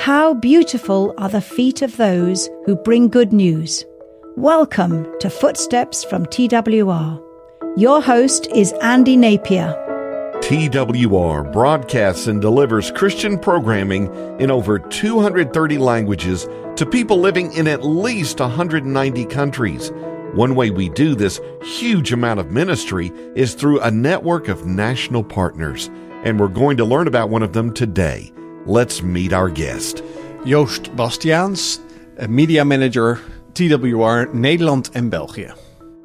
How beautiful are the feet of those who bring good news. Welcome to Footsteps from TWR. Your host is Andy Napier. TWR broadcasts and delivers Christian programming in over 230 languages to people living in at least 190 countries. One way we do this huge amount of ministry is through a network of national partners, and we're going to learn about one of them today. Let's meet our guest. Joost Bastiaans, eh, media manager TWR Nederland en België.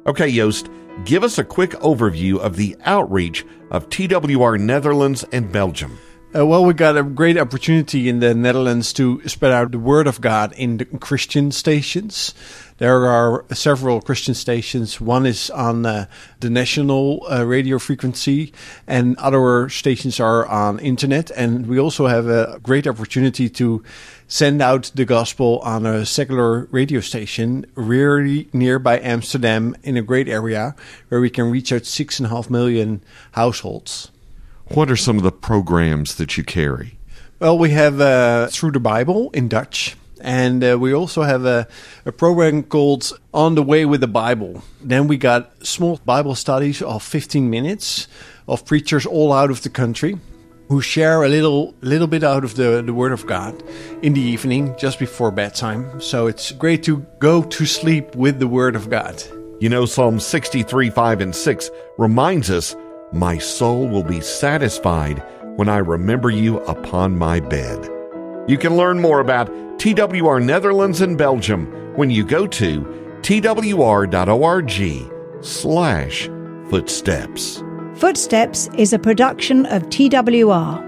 Okay, Joost, give us a quick overview of the outreach of TWR Netherlands and Belgium. Uh, well, we got a great opportunity in the Netherlands to spread out the word of God in the Christian stations. There are several Christian stations. One is on uh, the national uh, radio frequency, and other stations are on internet. And we also have a great opportunity to send out the gospel on a secular radio station really nearby Amsterdam in a great area where we can reach out six and a half million households. What are some of the programs that you carry? Well, we have uh, Through the Bible in Dutch. And uh, we also have a, a program called On the Way with the Bible. Then we got small Bible studies of 15 minutes of preachers all out of the country who share a little little bit out of the, the Word of God in the evening just before bedtime. So it's great to go to sleep with the Word of God. You know, Psalm 63 5 and 6 reminds us, My soul will be satisfied when I remember you upon my bed. You can learn more about TWR Netherlands and Belgium when you go to twr.org slash footsteps. Footsteps is a production of TWR.